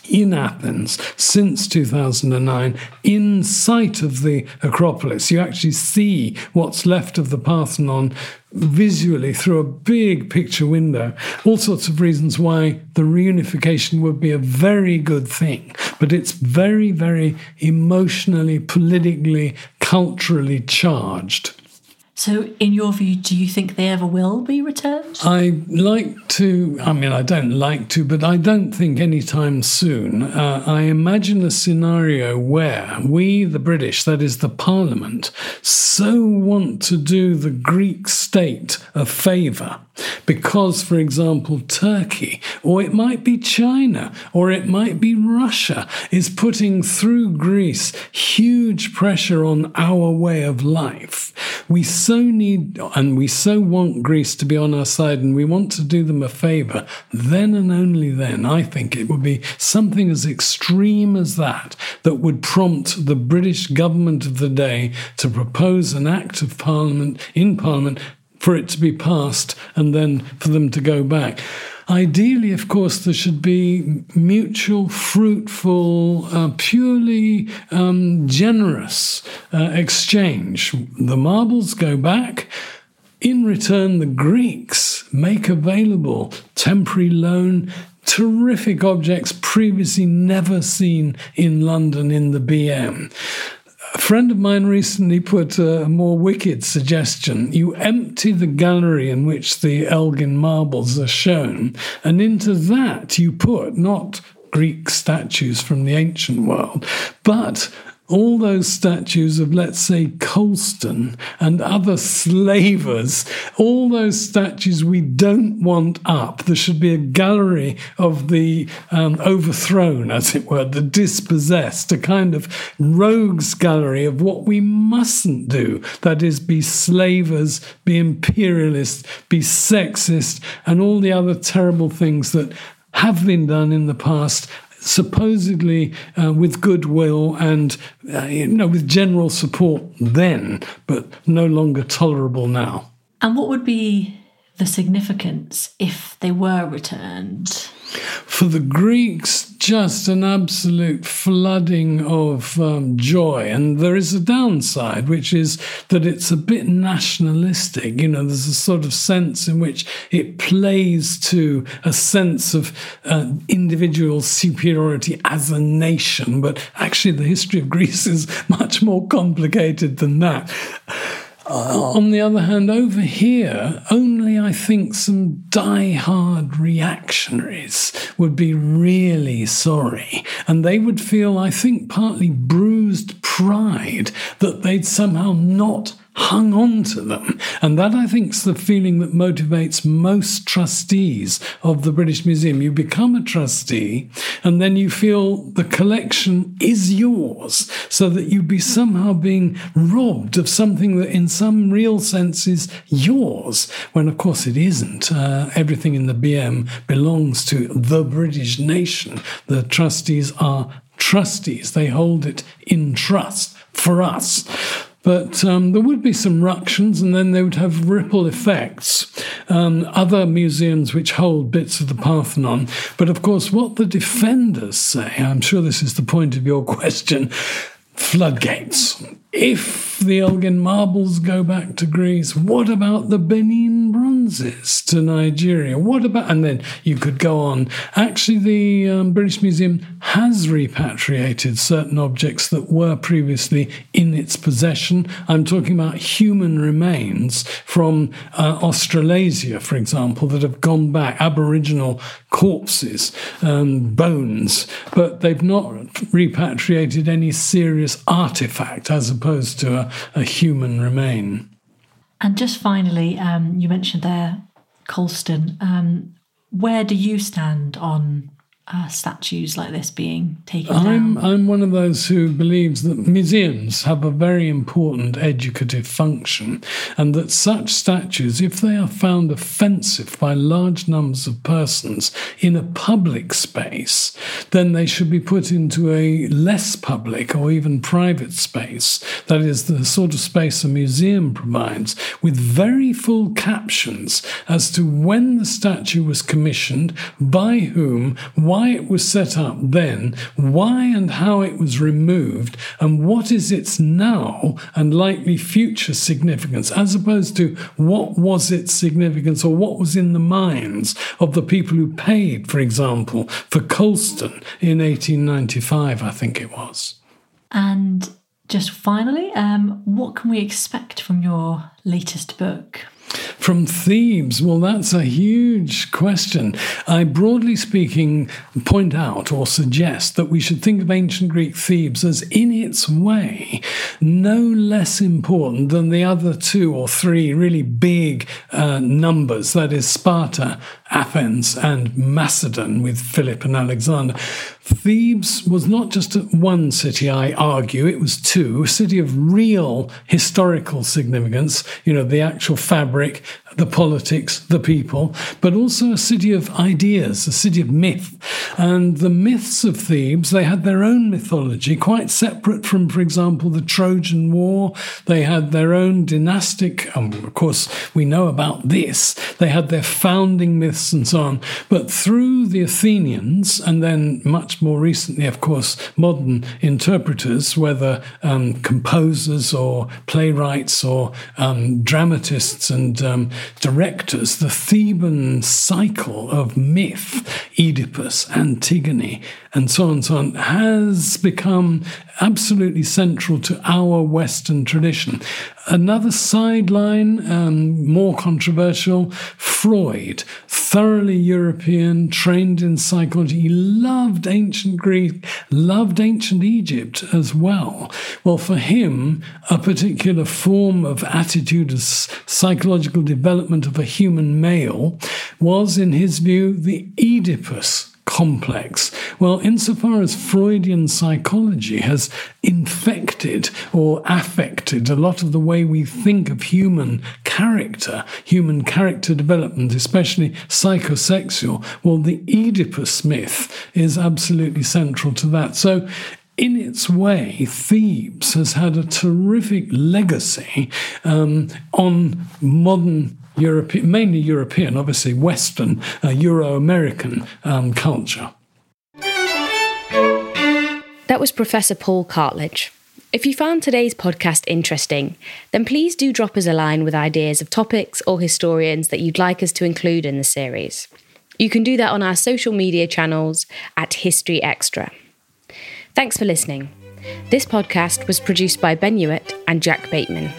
in Athens since 2009 in sight of the Acropolis. You actually see what's left of the Parthenon visually through a big picture window. All sorts of reasons why the reunification would be a very good thing, but it's very, very emotionally, politically, culturally charged. So, in your view, do you think they ever will be returned? I like to, I mean, I don't like to, but I don't think anytime soon. Uh, I imagine a scenario where we, the British, that is the Parliament, so want to do the Greek state a favour because, for example, Turkey, or it might be China, or it might be Russia, is putting through Greece huge pressure on our way of life. We so need and we so want Greece to be on our side and we want to do them a favour, then and only then, I think it would be something as extreme as that that would prompt the British government of the day to propose an act of parliament in parliament for it to be passed and then for them to go back. Ideally, of course, there should be mutual, fruitful, uh, purely um, generous uh, exchange. The marbles go back. In return, the Greeks make available temporary loan, terrific objects previously never seen in London in the BM A friend of mine recently put a more wicked suggestion. You empty the gallery in which the Elgin marbles are shown, and into that you put not Greek statues from the ancient world, but all those statues of, let's say, Colston and other slavers, all those statues we don't want up. There should be a gallery of the um, overthrown, as it were, the dispossessed, a kind of rogues gallery of what we mustn't do. That is, be slavers, be imperialist, be sexist, and all the other terrible things that have been done in the past supposedly uh, with goodwill and uh, you know with general support then, but no longer tolerable now. And what would be the significance if they were returned? For the Greeks, just an absolute flooding of um, joy. And there is a downside, which is that it's a bit nationalistic. You know, there's a sort of sense in which it plays to a sense of uh, individual superiority as a nation. But actually, the history of Greece is much more complicated than that. Uh, on the other hand, over here, only I think some die-hard reactionaries would be really sorry. And they would feel, I think, partly bruised pride that they'd somehow not hung on to them. And that, I think, is the feeling that motivates most trustees of the British Museum. You become a trustee, and then you feel the collection is yours, so that you'd be somehow being robbed of something that, in some real sense, is yours, when of course it isn't. Uh, everything in the BM belongs to the British nation. The trustees are trustees, they hold it in trust for us. But um, there would be some ructions, and then they would have ripple effects. Um, other museums which hold bits of the Parthenon. But of course, what the defenders say, I'm sure this is the point of your question floodgates. If the Elgin marbles go back to Greece, what about the Benin bronzes to Nigeria? What about, and then you could go on. Actually, the um, British Museum has repatriated certain objects that were previously in its possession. I'm talking about human remains from uh, Australasia, for example, that have gone back, Aboriginal corpses, um, bones, but they've not repatriated any serious artifact as opposed to a, a human remain. And just finally, um, you mentioned there Colston. Um, where do you stand on uh, statues like this being taken I'm, down? I'm one of those who believes that museums have a very important educative function, and that such statues, if they are found offensive by large numbers of persons in a public space, then they should be put into a less public or even private space. That is the sort of space a museum provides, with very full captions as to when the statue was commissioned, by whom, why it was set up then, why and how it was removed, and what is its now and likely future significance, as opposed to what was its significance or what was in the minds of the people who paid, for example, for Colston in 1895, I think it was. And just finally, um, what can we expect from your latest book? From Thebes, well, that's a huge question. I, broadly speaking, point out or suggest that we should think of ancient Greek Thebes as, in its way, no less important than the other two or three really big uh, numbers that is, Sparta, Athens, and Macedon with Philip and Alexander. Thebes was not just one city, I argue, it was two, a city of real historical significance, you know, the actual fabric, the politics, the people, but also a city of ideas, a city of myth. And the myths of Thebes, they had their own mythology, quite separate from, for example, the Trojan War. They had their own dynastic, um, of course, we know about this. They had their founding myths and so on. But through the Athenians, and then much more recently, of course, modern interpreters, whether um, composers or playwrights or um, dramatists and um, directors, the Theban cycle of myth, Oedipus, Antigone, and so on and so on, has become absolutely central to our Western tradition. Another sideline, um, more controversial, Freud, thoroughly European, trained in psychology. He loved ancient Greek, loved ancient Egypt as well. Well, for him, a particular form of attitude, of psychological development of a human male, was, in his view, the Oedipus complex? Well, insofar as Freudian psychology has infected or affected a lot of the way we think of human character, human character development, especially psychosexual, well, the Oedipus myth is absolutely central to that. So, in its way, Thebes has had a terrific legacy um, on modern European, mainly European, obviously Western, uh, Euro American um, culture. That was Professor Paul Cartledge. If you found today's podcast interesting, then please do drop us a line with ideas of topics or historians that you'd like us to include in the series. You can do that on our social media channels at History Extra. Thanks for listening. This podcast was produced by Ben Hewitt and Jack Bateman.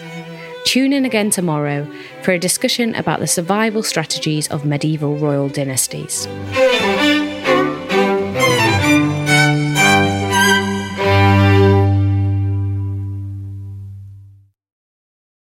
Tune in again tomorrow for a discussion about the survival strategies of medieval royal dynasties.